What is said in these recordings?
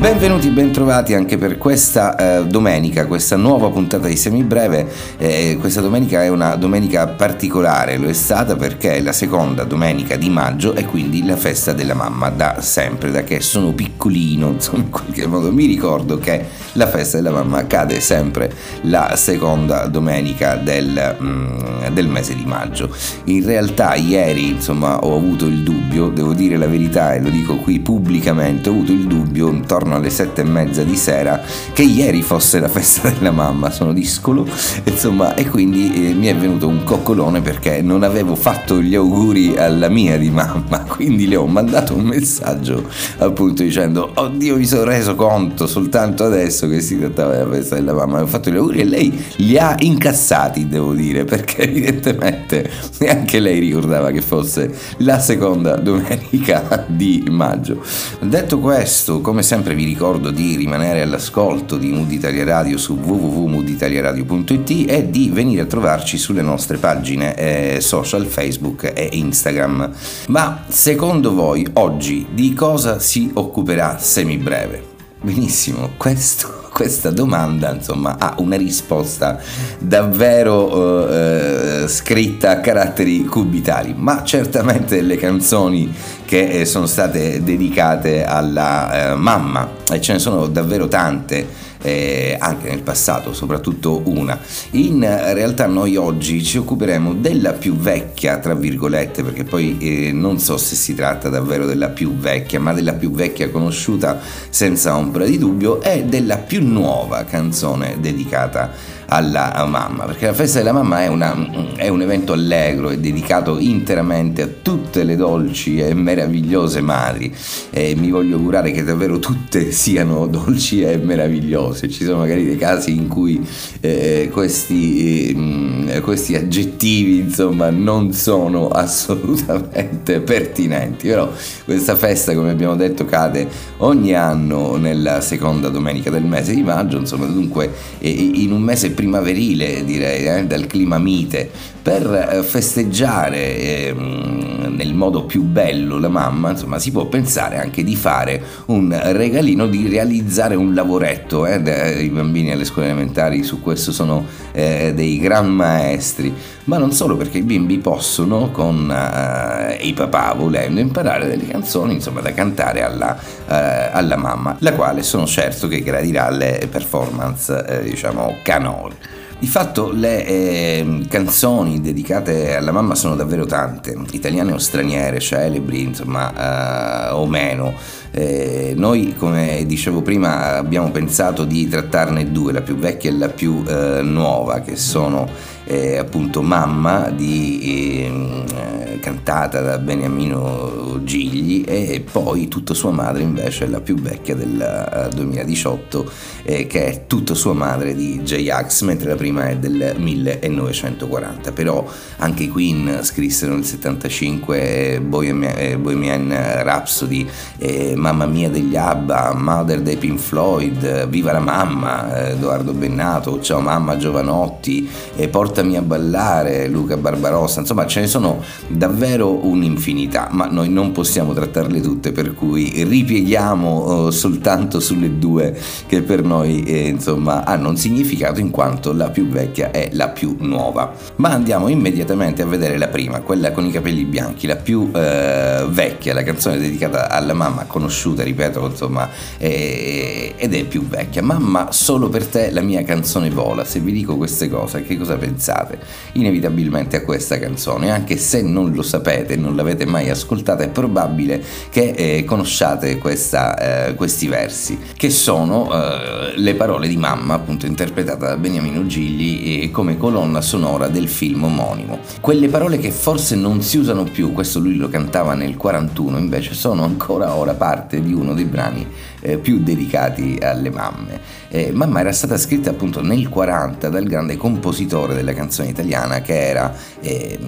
Benvenuti, bentrovati anche per questa eh, domenica, questa nuova puntata di Semibreve. Eh, questa domenica è una domenica particolare, lo è stata perché è la seconda domenica di maggio e quindi la festa della mamma da sempre, da che sono piccolino, insomma in qualche modo mi ricordo che la festa della mamma cade sempre la seconda domenica del, mm, del mese di maggio. In realtà ieri insomma ho avuto il dubbio, devo dire la verità e lo dico qui pubblicamente, ho avuto il dubbio intorno intorno alle sette e mezza di sera che ieri fosse la festa della mamma, sono discolo, insomma, e quindi eh, mi è venuto un coccolone perché non avevo fatto gli auguri alla mia di mamma, quindi le ho mandato un messaggio appunto dicendo oddio mi sono reso conto soltanto adesso che si trattava della festa della mamma, ho fatto gli auguri e lei li ha incassati, devo dire, perché evidentemente neanche lei ricordava che fosse la seconda domenica di maggio. Detto questo, come sempre vi ricordo di rimanere all'ascolto di Mood Italia Radio su www.mooditaliaradio.it e di venire a trovarci sulle nostre pagine eh, social Facebook e Instagram. Ma secondo voi oggi di cosa si occuperà Semibreve? Benissimo, questo questa domanda insomma, ha una risposta davvero eh, scritta a caratteri cubitali, ma certamente le canzoni che eh, sono state dedicate alla eh, mamma, e ce ne sono davvero tante eh, anche nel passato, soprattutto una. In realtà noi oggi ci occuperemo della più vecchia, tra virgolette, perché poi eh, non so se si tratta davvero della più vecchia, ma della più vecchia conosciuta senza ombra di dubbio e della più nuova canzone dedicata alla mamma, perché la festa della mamma è, una, è, un evento allegro, è dedicato interamente a tutte le dolci e meravigliose madri e mi voglio augurare che davvero tutte siano dolci e meravigliose. Ci sono magari dei casi in cui eh, questi, eh, questi aggettivi insomma non sono assolutamente pertinenti, però questa festa come abbiamo detto cade ogni anno nella seconda domenica del mese di maggio, insomma dunque in un mese primaverile, direi, eh, dal clima mite, per eh, festeggiare eh, nel modo più bello la mamma, insomma, si può pensare anche di fare un regalino, di realizzare un lavoretto. Eh, I bambini alle scuole elementari su questo sono eh, dei gran maestri, ma non solo perché i bimbi possono, con eh, i papà volendo, imparare delle canzoni, insomma, da cantare alla, alla mamma, la quale sono certo che gradirà le performance, diciamo, canori. Di fatto le eh, canzoni dedicate alla mamma sono davvero tante, italiane o straniere, celebri, insomma, eh, o meno. Eh, noi, come dicevo prima, abbiamo pensato di trattarne due, la più vecchia e la più eh, nuova, che sono eh, appunto Mamma di, ehm, eh, cantata da Beniamino Gigli e poi Tutto sua madre invece la più vecchia del 2018 eh, che è Tutto sua madre di J-Ax mentre la prima è del 1940 però anche i Queen scrissero nel 75 Bohemian, eh, Bohemian Rhapsody Mamma mia degli ABBA Mother dei Pink Floyd Viva la mamma Edoardo Bennato Ciao mamma Giovanotti Porta Portami a ballare, Luca Barbarossa, insomma ce ne sono davvero un'infinità, ma noi non possiamo trattarle tutte, per cui ripieghiamo uh, soltanto sulle due che per noi eh, insomma hanno un significato in quanto la più vecchia è la più nuova. Ma andiamo immediatamente a vedere la prima, quella con i capelli bianchi, la più uh, vecchia, la canzone dedicata alla mamma, conosciuta, ripeto, insomma, eh, ed è più vecchia. Mamma, solo per te la mia canzone vola. Se vi dico queste cose, che cosa pensate? Pensate inevitabilmente a questa canzone, anche se non lo sapete, non l'avete mai ascoltata, è probabile che eh, conosciate questa, eh, questi versi, che sono eh, le parole di mamma, appunto interpretata da Beniamino Gigli come colonna sonora del film omonimo. Quelle parole che forse non si usano più, questo lui lo cantava nel 41, invece sono ancora ora parte di uno dei brani eh, più dedicati alle mamme. Eh, mamma era stata scritta appunto nel 40 dal grande compositore della canzone italiana che era eh,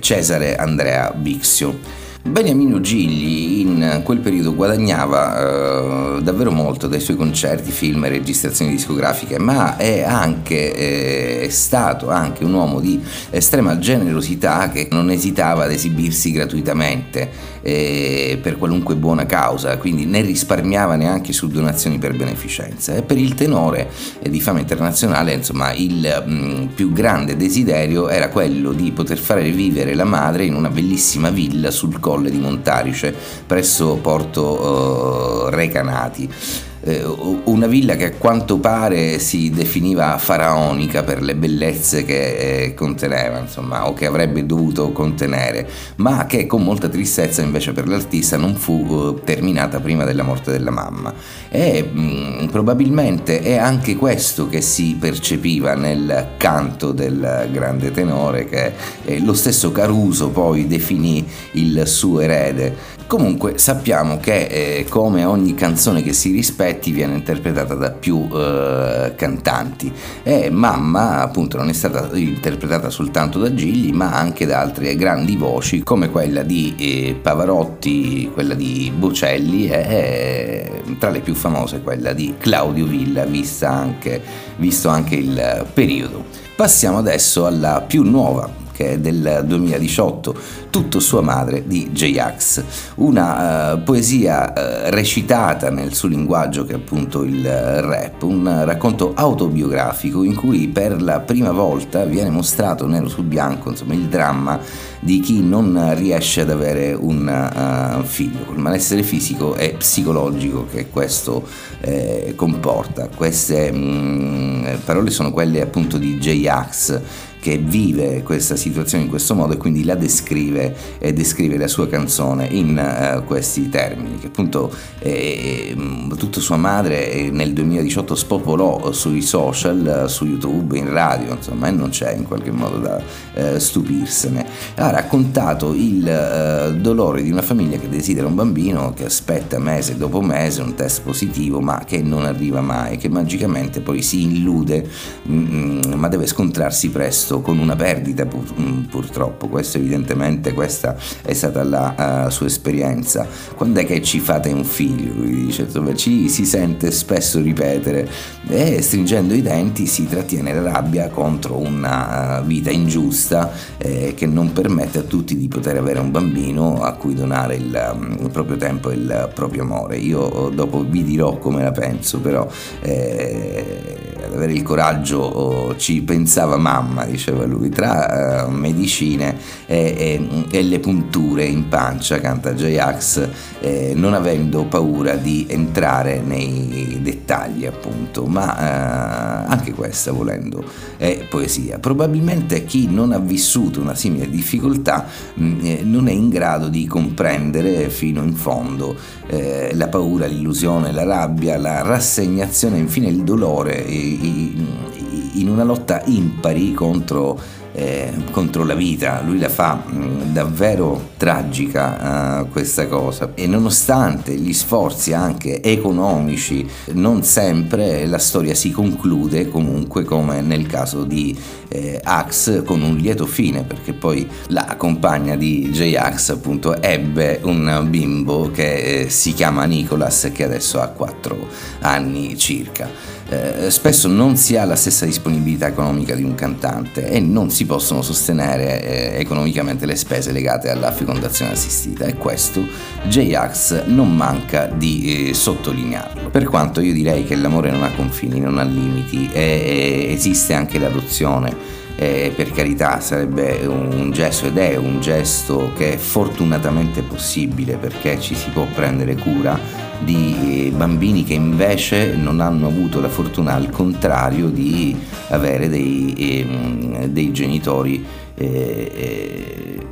Cesare Andrea Bixio. Beniamino Gigli in quel periodo guadagnava eh, davvero molto dai suoi concerti, film e registrazioni discografiche, ma è anche eh, è stato anche un uomo di estrema generosità che non esitava ad esibirsi gratuitamente eh, per qualunque buona causa, quindi ne risparmiava neanche su donazioni per beneficenza. E per il tenore di fama internazionale, insomma, il mh, mm, più grande desiderio era quello di poter fare rivivere la madre in una bellissima villa sul colle di Montarice presso Porto uh, Recanati. eh, una villa che a quanto pare si definiva faraonica per le bellezze che eh, conteneva, insomma, o che avrebbe dovuto contenere, ma che con molta tristezza invece per l'artista non fu eh, terminata prima della morte della mamma. E mh, mm, probabilmente è anche questo che si percepiva nel canto del grande tenore che eh, lo stesso Caruso poi definì il suo erede. Comunque sappiamo che eh, come ogni canzone che si rispetti viene interpretata da più eh, cantanti e Mamma appunto non è stata interpretata soltanto da Gigli ma anche da altre grandi voci come quella di eh, Pavarotti, quella di Bocelli e tra le più famose quella di Claudio Villa anche, visto anche il periodo. Passiamo adesso alla più nuova che è del 2018, Tutto sua madre di J-Ax, una uh, poesia uh, recitata nel suo linguaggio che è appunto il rap, un racconto autobiografico in cui per la prima volta viene mostrato nero su bianco insomma, il dramma di chi non riesce ad avere un uh, figlio, col malessere fisico e psicologico che questo eh, comporta. Queste mh, mm, parole sono quelle appunto di J-Ax che vive questa situazione in questo modo e quindi la descrive e descrive la sua canzone in uh, questi termini, che appunto eh, tutta sua madre eh, nel 2018 spopolò sui social, su YouTube, in radio, insomma, e non c'è in qualche modo da uh, stupirsene. Ha raccontato il uh, dolore di una famiglia che desidera un bambino, che aspetta mese dopo mese un test positivo, ma che non arriva mai, che magicamente poi si illude, mh, mm, ma deve scontrarsi presto questo con una perdita pur, mm, purtroppo, questo evidentemente questa è stata la uh, sua esperienza. Quando è che ci fate un figlio? Lui dice, dove ci si sente spesso ripetere e stringendo i denti si trattiene la rabbia contro una uh, vita ingiusta eh, che non permette a tutti di poter avere un bambino a cui donare il, um, il proprio tempo e il proprio amore. Io dopo vi dirò come la penso, però eh, ad avere il coraggio oh, ci pensava mamma, diceva lui, tra uh, medicine e, e, e, le punture in pancia, canta J-Ax, eh, non avendo paura di entrare nei dettagli appunto, ma uh, anche questa volendo è poesia. Probabilmente chi non ha vissuto una simile difficoltà mh, mm, eh, non è in grado di comprendere fino in fondo eh, la paura, l'illusione, la rabbia, la rassegnazione, infine il dolore in una lotta impari contro, eh, contro la vita. Lui la fa mh, mm, davvero tragica uh, questa cosa e nonostante gli sforzi anche economici, non sempre la storia si conclude comunque come nel caso di eh, Axe con un lieto fine perché poi la compagna di J-Axe appunto ebbe un bimbo che eh, si chiama Nicholas che adesso ha 4 anni circa eh, spesso non si ha la stessa disponibilità economica di un cantante e non si possono sostenere eh, economicamente le spese legate alla fecondazione assistita e questo J-Ax non manca di eh, sottolinearlo. Per quanto io direi che l'amore non ha confini, non ha limiti e esiste anche l'adozione eh, per carità sarebbe un gesto ed è un gesto che è fortunatamente possibile perché ci si può prendere cura di bambini che invece non hanno avuto la fortuna al contrario di avere dei, eh, dei genitori eh, eh,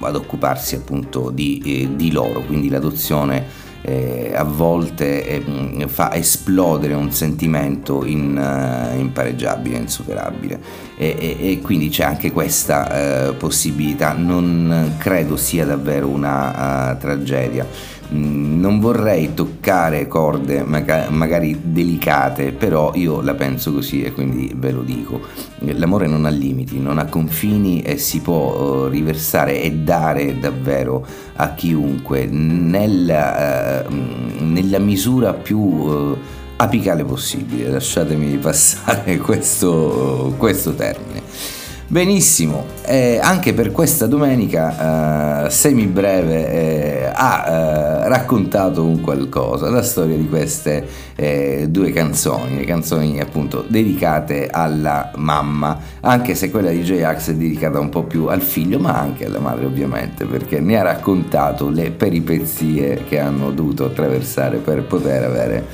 ad occuparsi appunto di, eh, di loro, quindi l'adozione a volte eh, fa esplodere un sentimento in, uh, impareggiabile, insuperabile. E, e, e, quindi c'è anche questa uh, possibilità, non credo sia davvero una uh, tragedia non vorrei toccare corde magari delicate, però io la penso così e quindi ve lo dico. L'amore non ha limiti, non ha confini e si può eh, riversare e dare davvero a chiunque nella, eh, nella misura più eh, apicale possibile. Lasciatemi passare questo, questo termine. Benissimo, eh, anche per questa domenica eh, semi breve eh, ha eh, raccontato un qualcosa, la storia di queste eh, due canzoni, le canzoni appunto dedicate alla mamma, anche se quella di J-Ax è dedicata un po' più al figlio, ma anche alla madre ovviamente, perché ne ha raccontato le peripezie che hanno dovuto attraversare per poter avere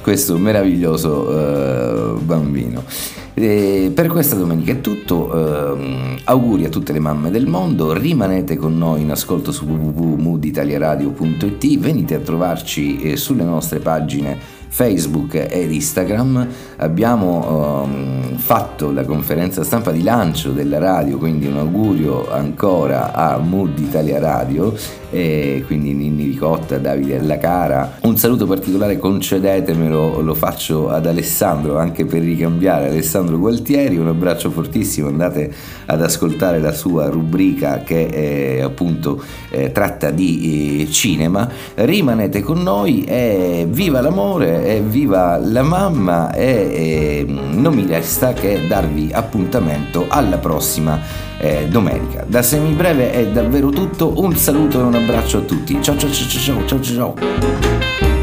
questo meraviglioso uh, bambino. E per questa domenica è tutto, uh, auguri a tutte le mamme del mondo, rimanete con noi in ascolto su www.mooditaliaradio.it, venite a trovarci eh, sulle nostre pagine Facebook ed Instagram. Abbiamo um, fatto la conferenza stampa di lancio della radio, quindi un augurio ancora a Mood Italia Radio e quindi Ninni Ricotta, Davide Alla Cara. Un saluto particolare, concedetemelo, lo faccio ad Alessandro anche per ricambiare Alessandro Gualtieri. Un abbraccio fortissimo, andate ad ascoltare la sua rubrica che è, appunto eh, tratta di eh, cinema. Rimanete con noi e viva l'amore! viva la mamma e, e, non mi resta che darvi appuntamento alla prossima eh, domenica. Da semibreve è davvero tutto, un saluto e un abbraccio a tutti. Ciao ciao ciao ciao ciao ciao ciao.